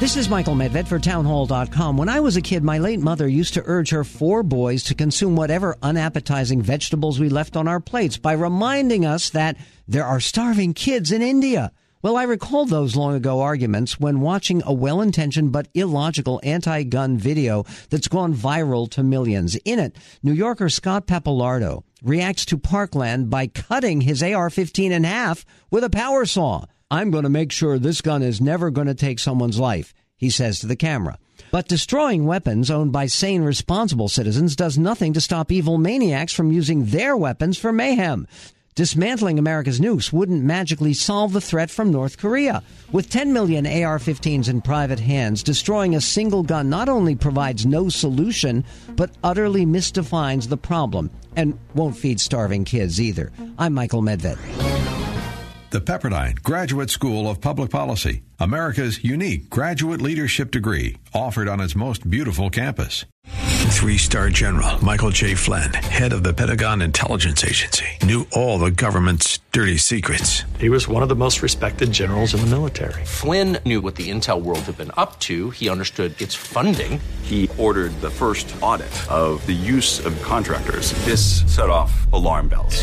This is Michael Medved for townhall.com. When I was a kid, my late mother used to urge her four boys to consume whatever unappetizing vegetables we left on our plates by reminding us that there are starving kids in India. Well, I recall those long ago arguments when watching a well intentioned but illogical anti gun video that's gone viral to millions. In it, New Yorker Scott Pappalardo reacts to Parkland by cutting his AR 15 in half with a power saw. I'm going to make sure this gun is never going to take someone's life, he says to the camera. But destroying weapons owned by sane, responsible citizens does nothing to stop evil maniacs from using their weapons for mayhem. Dismantling America's nukes wouldn't magically solve the threat from North Korea. With 10 million AR 15s in private hands, destroying a single gun not only provides no solution, but utterly misdefines the problem and won't feed starving kids either. I'm Michael Medved. The Pepperdine Graduate School of Public Policy, America's unique graduate leadership degree, offered on its most beautiful campus. Three star general Michael J. Flynn, head of the Pentagon Intelligence Agency, knew all the government's dirty secrets. He was one of the most respected generals in the military. Flynn knew what the intel world had been up to. He understood its funding. He ordered the first audit of the use of contractors. This set off alarm bells.